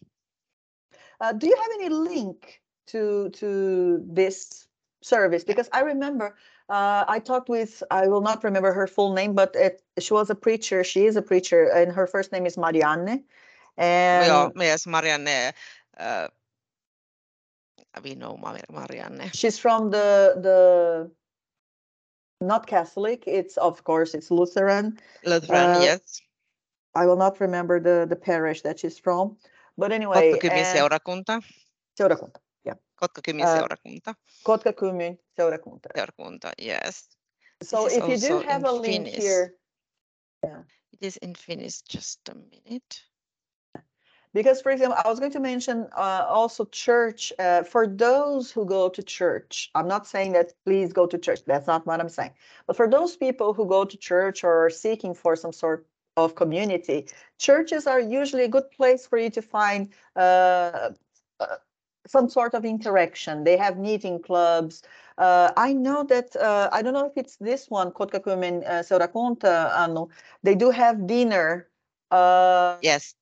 Uh, do you have any link to to this service? Because I remember uh, I talked with I will not remember her full name, but it, she was a preacher. She is a preacher, and her first name is Marianne. And Joo, yes, Marianne. Uh, we know Marianne. she's from the the not Catholic. It's of course it's Lutheran. Lutheran, Uh, yes. I will not remember the the parish that she's from, but anyway. Kotkakymin and- seurakunta. Seurakunta. Kotkakymin Uh, seurakunta. Kotkakymin seurakunta. Seurakunta, yes. So if you do have a link Finnish. here, It is in Finnish, just a minute. Because for example, I was going to mention uh, also church uh, for those who go to church. I'm not saying that please go to church. That's not what I'm saying. But for those people who go to church or are seeking for some sort of community, churches are usually a good place for you to find uh, uh, some sort of interaction. They have meeting clubs. Uh, I know that uh, I don't know if it's this one, Kotkakymin uh, Seurakunta, Anu. They do have dinner uh, Yes,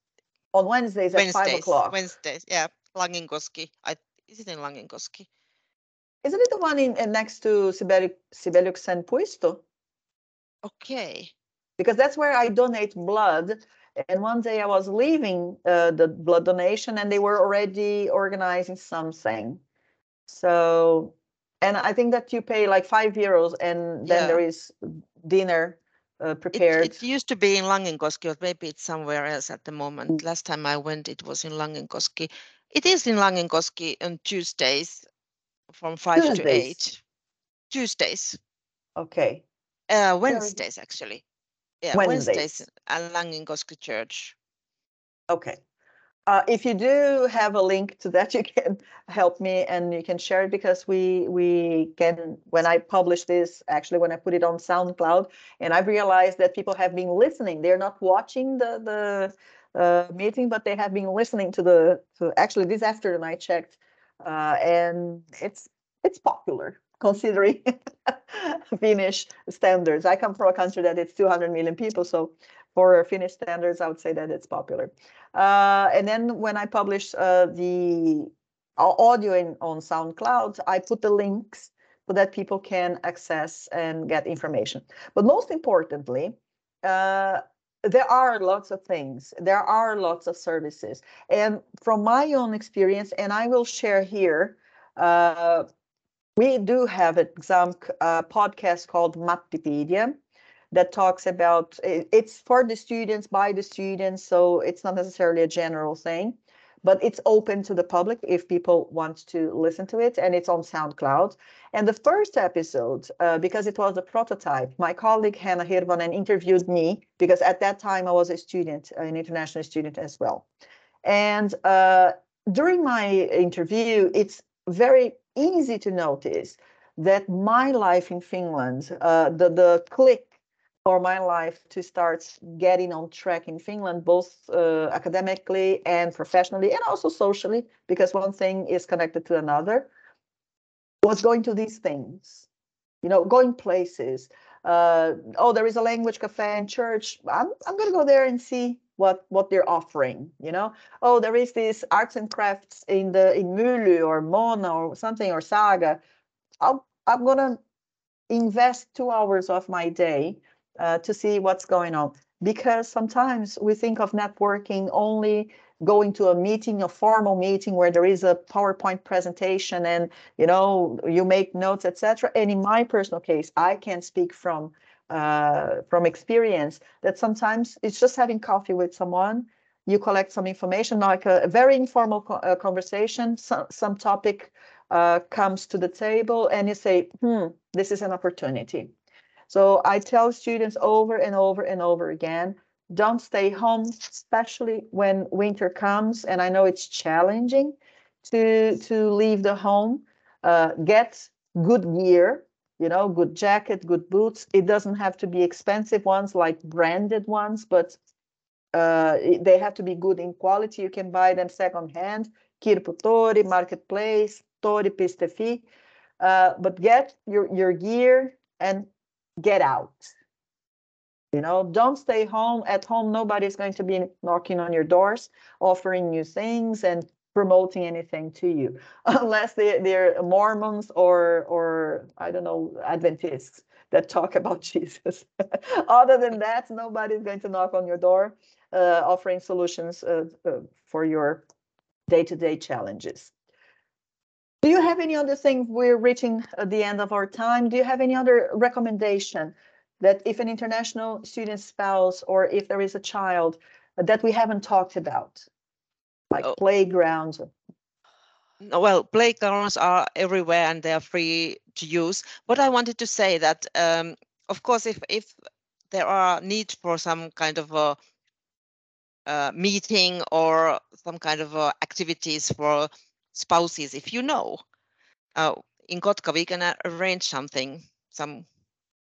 on Wednesdays at five Wednesdays. o'clock. Wednesdays, yeah. Langinkoski. I, is it in Langinkoski? Isn't it the one in, in next to Sibelius Sibelius and Puisto? Okay. Because that's where I donate blood. And one day I was leaving uh, the blood donation, and they were already organizing something. So, and I think that you pay like five euros, and then there Yeah. is dinner uh, It, prepared. it used to be in Langinkoski, or maybe it's somewhere else at the moment. Mm. Last time I went, it was in Langinkoski. It is in Langinkoski on Tuesdays from five to eight. Tuesdays. Okay. Uh, Wednesdays, actually. Yeah, Wednesdays. Wednesdays at Langinkoski Church. Okay. Uh, if you do have a link to that, [LAUGHS] you can help me and you can share it because we we can when I publish this, actually when I put it on SoundCloud, and I've realized that people have been listening. They're not watching the the uh, meeting, but they have been listening to the to actually this afternoon I checked, uh, and it's it's popular. considering [LAUGHS] Finnish standards. I come from a country that it's 200 million people, so for Finnish standards, I would say that it's popular. Uh, and then when I publish uh, the audio in, on SoundCloud, I put the links so that people can access and get information. But most importantly, uh, there are lots of things. There are lots of services. And from my own experience, and I will share here, uh, we do have an Xamk uh, podcast called Mattipedia that talks about it's for the students by the students so it's not necessarily a general thing but it's open to the public if people want to listen to it and it's on soundcloud. And the first episode uh, because it was a prototype my colleague hannah hirvonen interviewed me because at that time i was a student an international student as well. And uh, during my interview it's very easy to notice that my life in finland uh, the, the click for my life to start getting on track in Finland, both uh, academically and professionally, and also socially, because one thing is connected to another, was going to these things, you know, going places. Uh, oh, there is a language cafe in church. I'm, I'm going to go there and see what what they're offering you know oh there is this arts and crafts in the in Mylly or Moona or something or Saaga I'll, I'm gonna invest two hours of my day uh, to see what's going on. Because sometimes we think of networking only going to a meeting, a formal meeting where there is a PowerPoint presentation and you know you make notes, etc. And in my personal case, I can speak from uh, from experience that sometimes it's just having coffee with someone. You collect some information, like a, a very informal co uh, conversation. So, some topic uh, comes to the table, and you say, "Hmm, this is an opportunity." So I tell students over and over and over again, don't stay home, especially when winter comes. And I know it's challenging to, to leave the home. Uh, get good gear, you know, good jacket, good boots. It doesn't have to be expensive ones like branded ones, but uh, they have to be good in quality. You can buy them secondhand, Kirppu Tori, Marketplace, Tori Pistefi. Uh, but get your, your gear and get out. You know, don't stay home. At home, nobody's going to be knocking on your doors, offering you things and promoting anything to you, [LAUGHS] unless they, they're Mormons or, or I don't know, Adventists that talk about [LAUGHS] Jesus. Other than that, nobody's going to knock on your door uh, offering solutions uh, uh, for your day-to-day -day challenges. Do you have any other thing? We're reaching uh, the end of our time. Do you have any other recommendation that if an international student spouse or if there is a child that we haven't talked about, like oh. playgrounds? Well, playgrounds are everywhere and they are free to use. But I wanted to say that, um, of course, if if there are needs for some kind of a, a meeting or some kind of uh, activities for spouses if you know uh, in kotka we can arrange something some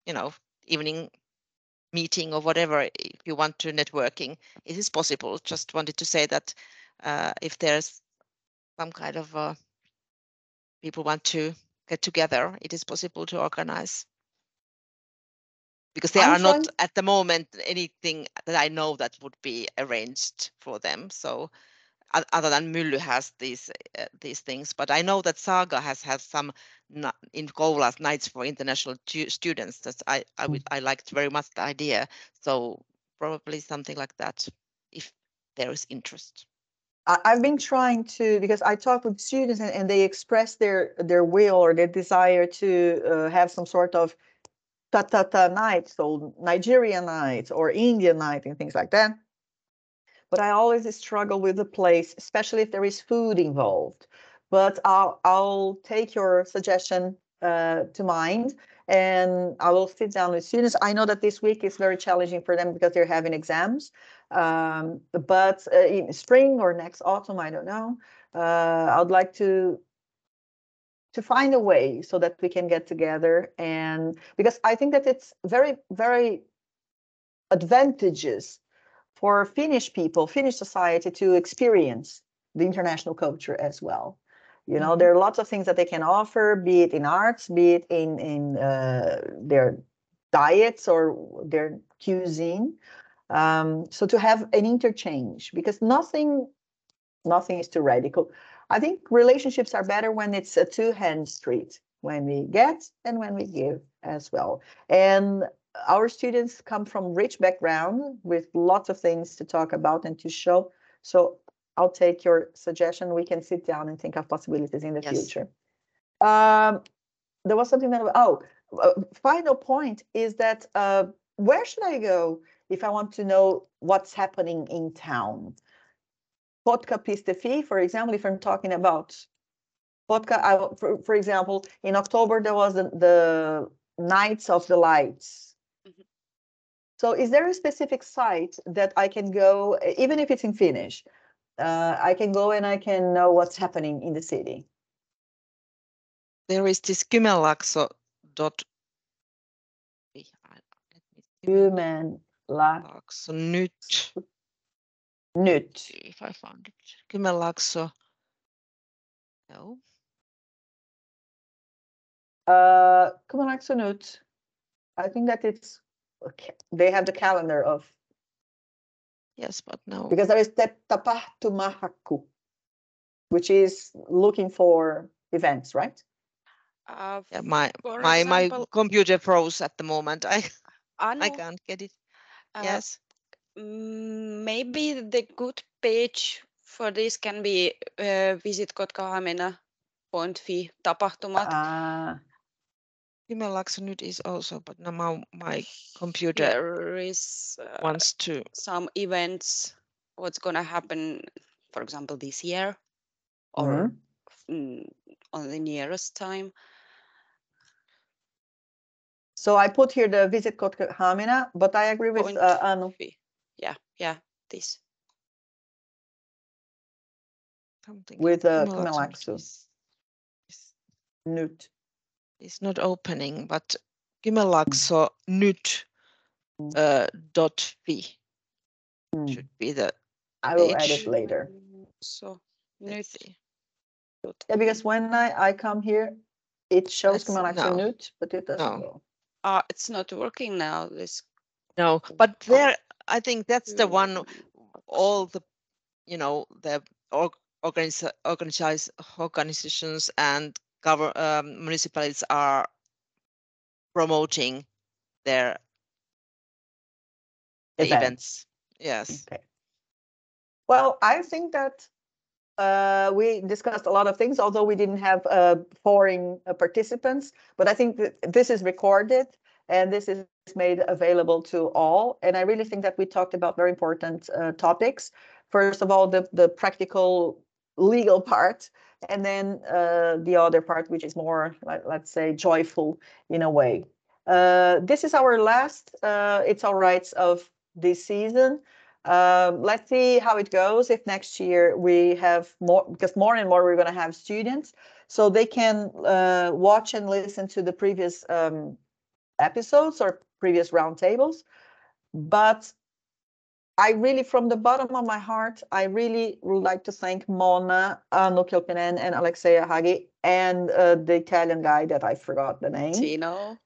you know evening meeting or whatever if you want to networking it is possible. Just wanted to say that uh, if there's some kind of uh, people want to get together it is possible to organize. Because there I'm are not at the moment anything that i know that would be arranged for them so other than Mylly has these uh, these things. But I know that Saaga has had some in Kouvola nights for international students. That I I, would, I liked very much the idea. So probably something like that, if there is interest. I've been trying to because I talk with students and, and they express their their will or their desire to uh, have some sort of ta ta ta night, so Nigerian night or Indian night and things like that but I always struggle with the place, especially if there is food involved. But I'll, I'll take your suggestion uh, to mind and I will sit down with students. I know that this week is very challenging for them because they're having exams. Um, but uh, in spring or next autumn, I don't know. Uh, I would like to to find a way so that we can get together and because I think that it's very very advantageous for Finnish people, Finnish society to experience the international culture as well. You know, Mhm. there are lots of things that they can offer, be it in arts, be it in in uh, their diets or their cuisine. Um, so to have an interchange, because nothing, nothing is too radical. I think relationships are better when it's a two-hand street, when we get and when we give as well. And our students come from rich background with lots of things to talk about and to show. So I'll take your suggestion. We can sit down and think of possibilities in the Yes. future. Um, there was something that, oh, uh, final point is that uh, where should I go if I want to know what's happening in town? Kotka Pistefi, for example, if I'm talking about Kotka, I, for, for example, in October, there was the, the Nights of the Lights. So is there a specific site that I can go, even if it's in Finnish, uh, I can go and I can know what's happening in the city? There is this Kymenlaakso dot. Ei, I- let me see, Human la Kymenlaakso nyt. nyt. If I found it. Kymenlaakso. No. Uh, Kymenlaakso nyt. I think that it's, they have the calendar of, Yes, but no. because there is Te- tapahtumahaku, which is looking for events, right? Uh, Yeah, my for my my computer froze at the moment. I I can't get it. uh, Yes. mm, maybe the good page for this can be uh, visit kotkahamina.fi tapahtumat. Ah, Kymenlaakso nyt is also, but now my, my computer There is uh, wants to. some events, what's gonna happen, for example, this year or mhm. mm, on the nearest time. So I put here the visit Kotkahamina, but I agree with Point uh, Anu. Yeah, yeah, this. Something With, uh, Kymenlaakso Kymenlaakso. Is- is- It's not opening, but Kymenlaakso nyt Mm. uh, dot fi Mm. should be the I will add it later. So let's nyt. Yeah, because when I, I come here, it shows Let's- Kymenlaakso no. nyt, but it doesn't No. go. Uh, it's not working now. This. No, but there I think that's the one all the you know the org, organiz, organize, organizations and cover um, municipalities are promoting their the Event. events. Yes. Okay. Well, I think that uh, we discussed a lot of things, although we didn't have uh, foreign uh, participants. But I think that this is recorded and this is made available to all. And I really think that we talked about very important uh, topics. First of all, the, the practical legal [LAUGHS] part, and then uh, the other part, which is more, like, let's say, joyful in a way. Uh, this is our last uh, It's All Rights of this season. Um, let's see how it goes if next year we have more, because more and more we're going to have students, so they can uh, watch and listen to the previous um, episodes or previous roundtables. But I really, from the bottom of my heart, I really would like to thank Moona, Anu Kilpinen, and Alexeia Hagi, and uh, the Italian guy that I forgot the name. Tino.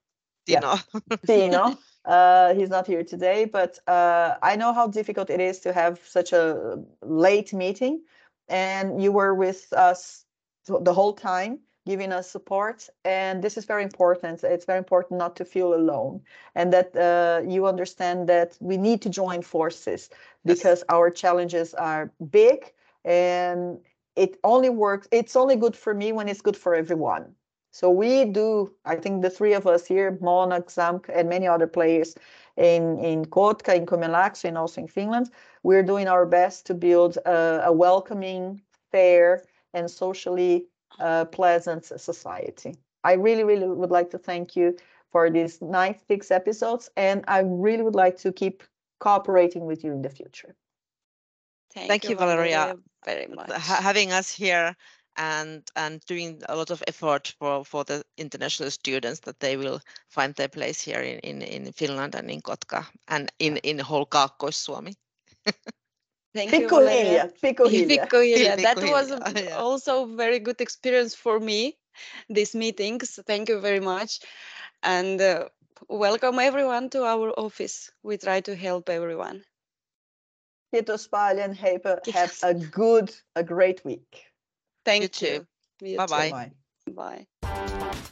Yeah. Dino. [LAUGHS] Tino. Uh, he's not here today, but uh, I know how difficult it is to have such a late meeting, and you were with us the whole time, giving us support. And this is very important. It's very important not to feel alone, and that uh, you understand that we need to join forces Yes. because our challenges are big, and it only works. It's only good for me when it's good for everyone. So we do, I think the three of us here, Moona, Xamk, and many other players in, in Kotka, in Kymenlaakso, and also in Finland, we're doing our best to build a, a welcoming, fair, and socially uh, pleasant society. I really, really would like to thank you for these nice six episodes, and I really would like to keep cooperating with you in the future. Thank you, Valeria, very much. ha- having us here and and doing a lot of effort for for the international students that they will find their place here in in, in Finland and in Kotka and in in whole Kaakkois-Suomi. [LAUGHS] Thank you, Valeria. Pikkuhiljaa, pikkuhiljaa. Pikkuhiljaa. That was Pikkuhiljaa, yeah. also very good experience for me, these meetings. Thank you very much. And uh, welcome everyone to our office. We try to help everyone. Kiitos paljon. Have [LAUGHS] a, have a good, a great week. Thank too. you. You Bye-bye. too. Bye. Bye.